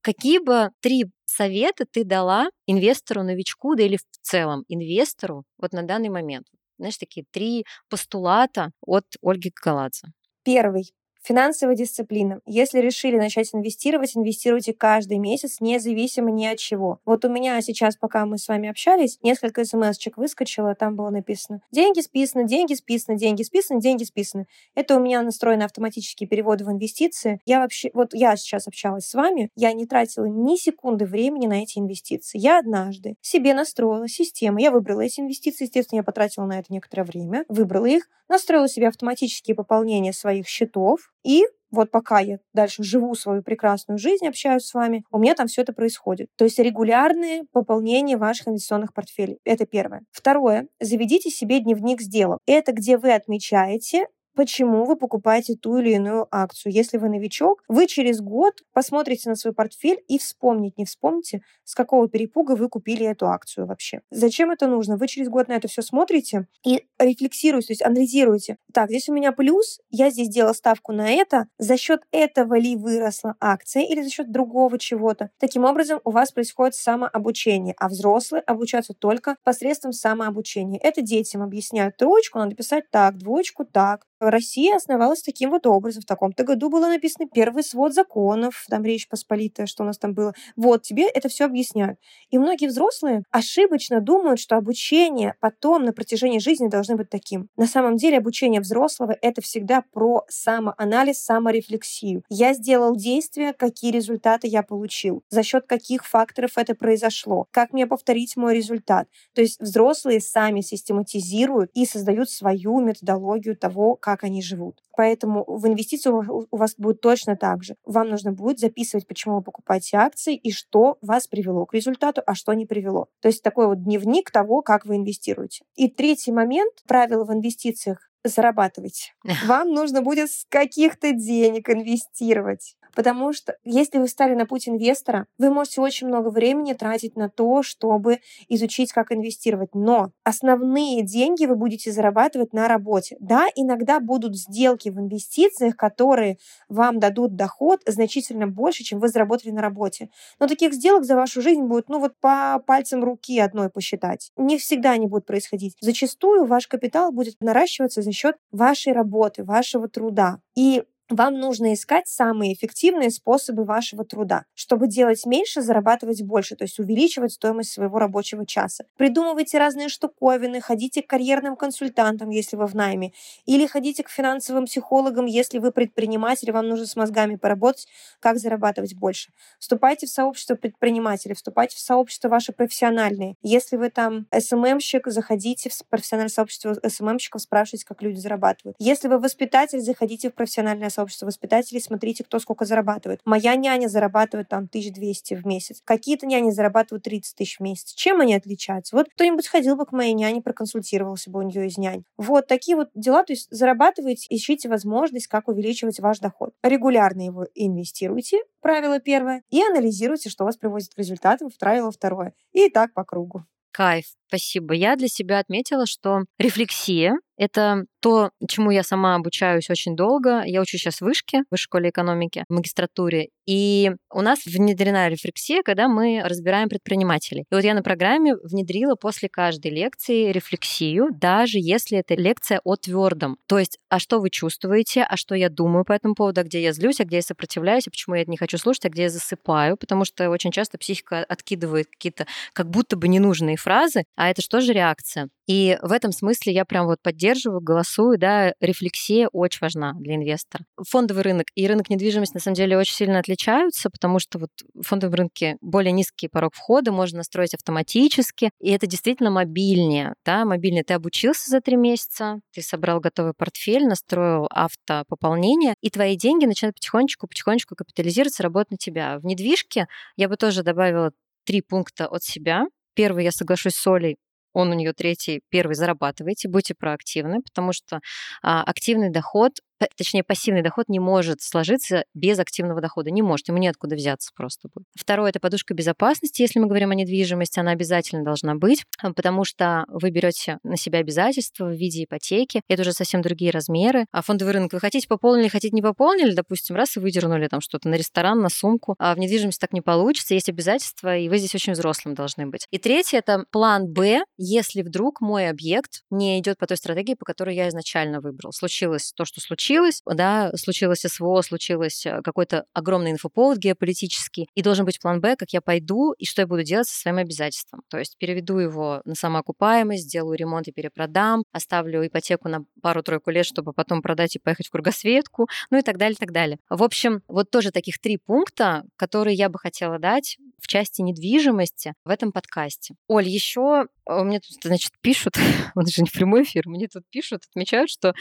Какие бы три совета ты дала инвестору, новичку, да или в целом инвестору вот на данный момент? Знаешь, такие три постулата от Ольги Галадзе. Первый. Финансовая дисциплина. Если решили начать инвестировать, инвестируйте каждый месяц, независимо ни от чего. Вот у меня сейчас, пока мы с вами общались, несколько смс-чек выскочило, там было написано «Деньги списаны, деньги списаны, деньги списаны, деньги списаны». Это у меня настроены автоматические переводы в инвестиции. Я вообще, вот я сейчас общалась с вами, я не тратила ни секунды времени на эти инвестиции. Я однажды себе настроила систему, я выбрала эти инвестиции, естественно, я потратила на это некоторое время, выбрала их, настроила себе автоматические пополнения своих счетов, и вот пока я дальше живу свою прекрасную жизнь, общаюсь с вами, у меня там все это происходит. То есть регулярные пополнения ваших инвестиционных портфелей. Это первое. Второе. Заведите себе дневник сделок. Это где вы отмечаете почему вы покупаете ту или иную акцию. Если вы новичок, вы через год посмотрите на свой портфель и вспомните, не вспомните, с какого перепуга вы купили эту акцию вообще. Зачем это нужно? Вы через год на это все смотрите и рефлексируете, то есть анализируете. Так, здесь у меня плюс, я здесь делала ставку на это, за счет этого ли выросла акция или за счет другого чего-то. Таким образом, у вас происходит самообучение, а взрослые обучаются только посредством самообучения. Это детям объясняют троечку, надо писать так, двоечку так, Россия основалась таким вот образом. В таком-то году было написано первый свод законов, там Речь Посполитая, что у нас там было. Вот, тебе это все объясняют. И многие взрослые ошибочно думают, что обучение потом на протяжении жизни должно быть таким. На самом деле обучение взрослого — это всегда про самоанализ, саморефлексию. Я сделал действия, какие результаты я получил, за счет каких факторов это произошло, как мне повторить мой результат. То есть взрослые сами систематизируют и создают свою методологию того, как они живут. Поэтому в инвестиции у вас будет точно так же. Вам нужно будет записывать, почему вы покупаете акции и что вас привело к результату, а что не привело. То есть такой вот дневник того, как вы инвестируете. И третий момент, правило в инвестициях зарабатывать. Вам нужно будет с каких-то денег инвестировать. Потому что если вы стали на путь инвестора, вы можете очень много времени тратить на то, чтобы изучить, как инвестировать. Но основные деньги вы будете зарабатывать на работе. Да, иногда будут сделки в инвестициях, которые вам дадут доход значительно больше, чем вы заработали на работе. Но таких сделок за вашу жизнь будет, ну вот по пальцам руки одной посчитать. Не всегда они будут происходить. Зачастую ваш капитал будет наращиваться за счет вашей работы, вашего труда. И вам нужно искать самые эффективные способы вашего труда, чтобы делать меньше, зарабатывать больше, то есть увеличивать стоимость своего рабочего часа. Придумывайте разные штуковины, ходите к карьерным консультантам, если вы в найме, или ходите к финансовым психологам, если вы предприниматель, вам нужно с мозгами поработать, как зарабатывать больше. Вступайте в сообщество предпринимателей, вступайте в сообщество ваши профессиональные. Если вы там СММщик, заходите в профессиональное сообщество СММщиков, спрашивайте, как люди зарабатывают. Если вы воспитатель, заходите в профессиональное сообщество воспитателей, смотрите, кто сколько зарабатывает. Моя няня зарабатывает там 1200 в месяц. Какие-то няни зарабатывают 30 тысяч в месяц. Чем они отличаются? Вот кто-нибудь сходил бы к моей няне, проконсультировался бы у нее из нянь. Вот такие вот дела. То есть зарабатывайте, ищите возможность, как увеличивать ваш доход. Регулярно его инвестируйте, правило первое, и анализируйте, что вас приводит к результатам, правило второе. И так по кругу. Кайф, спасибо. Я для себя отметила, что рефлексия это то, чему я сама обучаюсь очень долго. Я учу сейчас в вышке, в школе экономики, в магистратуре. И у нас внедрена рефлексия, когда мы разбираем предпринимателей. И вот я на программе внедрила после каждой лекции рефлексию, даже если это лекция о твердом. То есть, а что вы чувствуете, а что я думаю по этому поводу, а где я злюсь, а где я сопротивляюсь, а почему я это не хочу слушать, а где я засыпаю, потому что очень часто психика откидывает какие-то как будто бы ненужные фразы, а это же реакция? И в этом смысле я прям вот поддерживаю, голосую, да, рефлексия очень важна для инвестора. Фондовый рынок и рынок недвижимости на самом деле очень сильно отличаются, потому что вот в фондовом рынке более низкий порог входа, можно настроить автоматически, и это действительно мобильнее, да, мобильнее. Ты обучился за три месяца, ты собрал готовый портфель, настроил автопополнение, и твои деньги начинают потихонечку-потихонечку капитализироваться, работать на тебя. В недвижке я бы тоже добавила три пункта от себя. Первый, я соглашусь с Олей, он у нее третий, первый, зарабатывайте, будьте проактивны, потому что а, активный доход точнее, пассивный доход не может сложиться без активного дохода. Не может, ему неоткуда взяться просто будет. Второе — это подушка безопасности. Если мы говорим о недвижимости, она обязательно должна быть, а, потому что вы берете на себя обязательства в виде ипотеки. Это уже совсем другие размеры. А фондовый рынок вы хотите пополнили, хотите не пополнили, допустим, раз и выдернули там что-то на ресторан, на сумку. А в недвижимости так не получится. Есть обязательства, и вы здесь очень взрослым должны быть. И третье — это план Б, если вдруг мой объект не идет по той стратегии, по которой я изначально выбрал. Случилось то, что случилось, да, случилось СВО, случилось э, какой-то огромный инфоповод геополитический, и должен быть план Б, как я пойду и что я буду делать со своим обязательством. То есть переведу его на самоокупаемость, сделаю ремонт и перепродам, оставлю ипотеку на пару-тройку лет, чтобы потом продать и поехать в кругосветку, ну и так далее, так далее. В общем, вот тоже таких три пункта, которые я бы хотела дать в части недвижимости в этом подкасте. Оль, еще э, мне тут, значит, пишут, он же не прямой эфир, мне тут пишут, отмечают, что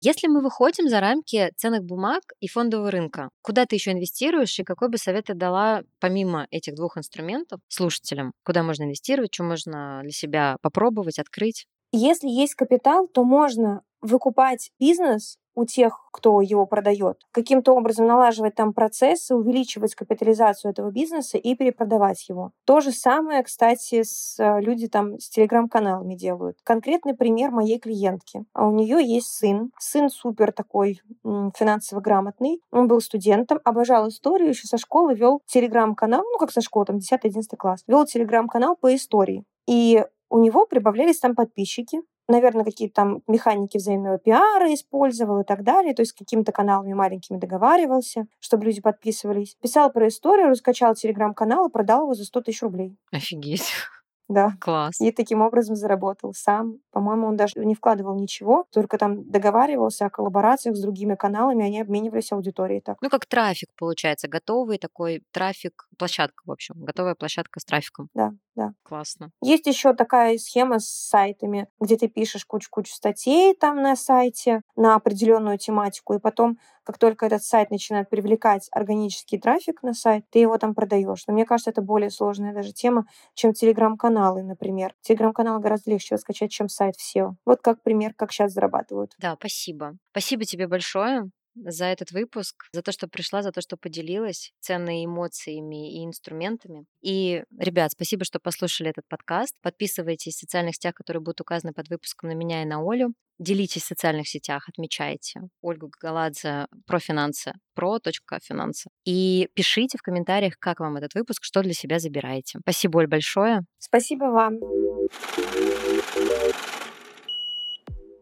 если мы выходим за рамки ценных бумаг и фондового рынка, куда ты еще инвестируешь и какой бы совет ты дала помимо этих двух инструментов слушателям, куда можно инвестировать, что можно для себя попробовать, открыть? Если есть капитал, то можно выкупать бизнес у тех, кто его продает, каким-то образом налаживать там процессы, увеличивать капитализацию этого бизнеса и перепродавать его. То же самое, кстати, с э, люди там с телеграм-каналами делают. Конкретный пример моей клиентки. А у нее есть сын. Сын супер такой финансово грамотный. Он был студентом, обожал историю, еще со школы вел телеграм-канал, ну как со школы, там 10-11 класс, вел телеграм-канал по истории. И у него прибавлялись там подписчики, наверное, какие-то там механики взаимного пиара использовал и так далее, то есть какими-то каналами маленькими договаривался, чтобы люди подписывались. Писал про историю, раскачал телеграм-канал и продал его за 100 тысяч рублей. Офигеть. Да. Класс. И таким образом заработал сам. По-моему, он даже не вкладывал ничего, только там договаривался о коллаборациях с другими каналами, они обменивались аудиторией так. Ну, как трафик, получается, готовый такой трафик, площадка, в общем, готовая площадка с трафиком. Да, да. Классно. Есть еще такая схема с сайтами, где ты пишешь кучу-кучу статей там на сайте на определенную тематику, и потом как только этот сайт начинает привлекать органический трафик на сайт, ты его там продаешь. Но мне кажется, это более сложная даже тема, чем телеграм-каналы, например. Телеграм-канал гораздо легче скачать, чем сайт все. Вот как пример, как сейчас зарабатывают. Да, спасибо. Спасибо тебе большое за этот выпуск, за то, что пришла, за то, что поделилась ценными эмоциями и инструментами. И, ребят, спасибо, что послушали этот подкаст. Подписывайтесь в социальных сетях, которые будут указаны под выпуском на меня и на Олю. Делитесь в социальных сетях, отмечайте Ольгу Гагаладзе про финансы, про точка финансы. И пишите в комментариях, как вам этот выпуск, что для себя забираете. Спасибо, Оль, большое. Спасибо вам.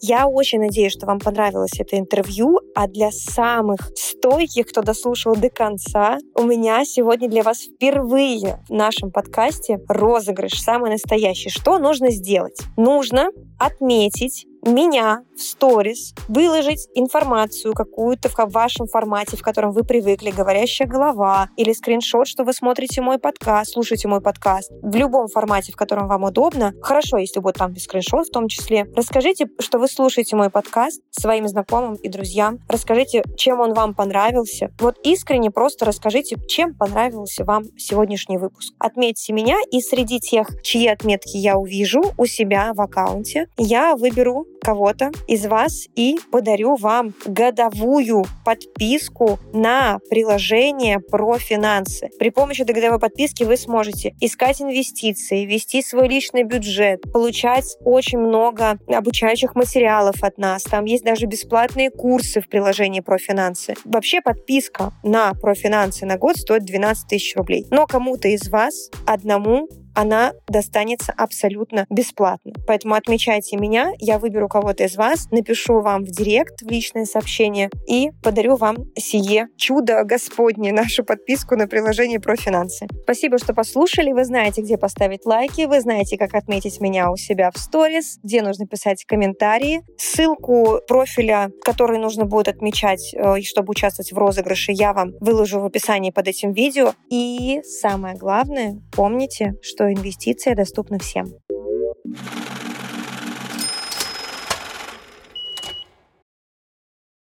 Я очень надеюсь, что вам понравилось это интервью, а для самых стойких, кто дослушал до конца, у меня сегодня для вас впервые в нашем подкасте розыгрыш самый настоящий. Что нужно сделать? Нужно отметить меня в сторис, выложить информацию какую-то в вашем формате, в котором вы привыкли, говорящая голова, или скриншот, что вы смотрите мой подкаст, слушаете мой подкаст, в любом формате, в котором вам удобно. Хорошо, если будет там скриншот в том числе. Расскажите, что вы слушаете мой подкаст своим знакомым и друзьям. Расскажите, чем он вам понравился. Вот искренне просто расскажите, чем понравился вам сегодняшний выпуск. Отметьте меня, и среди тех, чьи отметки я увижу у себя в аккаунте, я выберу кого-то из вас и подарю вам годовую подписку на приложение про финансы. При помощи годовой подписки вы сможете искать инвестиции, вести свой личный бюджет, получать очень много обучающих материалов от нас. Там есть даже бесплатные курсы в приложении про финансы. Вообще подписка на про финансы на год стоит 12 тысяч рублей. Но кому-то из вас одному она достанется абсолютно бесплатно. Поэтому отмечайте меня, я выберу кого-то из вас, напишу вам в директ, в личное сообщение и подарю вам сие чудо Господне, нашу подписку на приложение про финансы. Спасибо, что послушали. Вы знаете, где поставить лайки, вы знаете, как отметить меня у себя в сторис, где нужно писать комментарии. Ссылку профиля, который нужно будет отмечать, э, чтобы участвовать в розыгрыше, я вам выложу в описании под этим видео. И самое главное, помните, что что инвестиция доступна всем.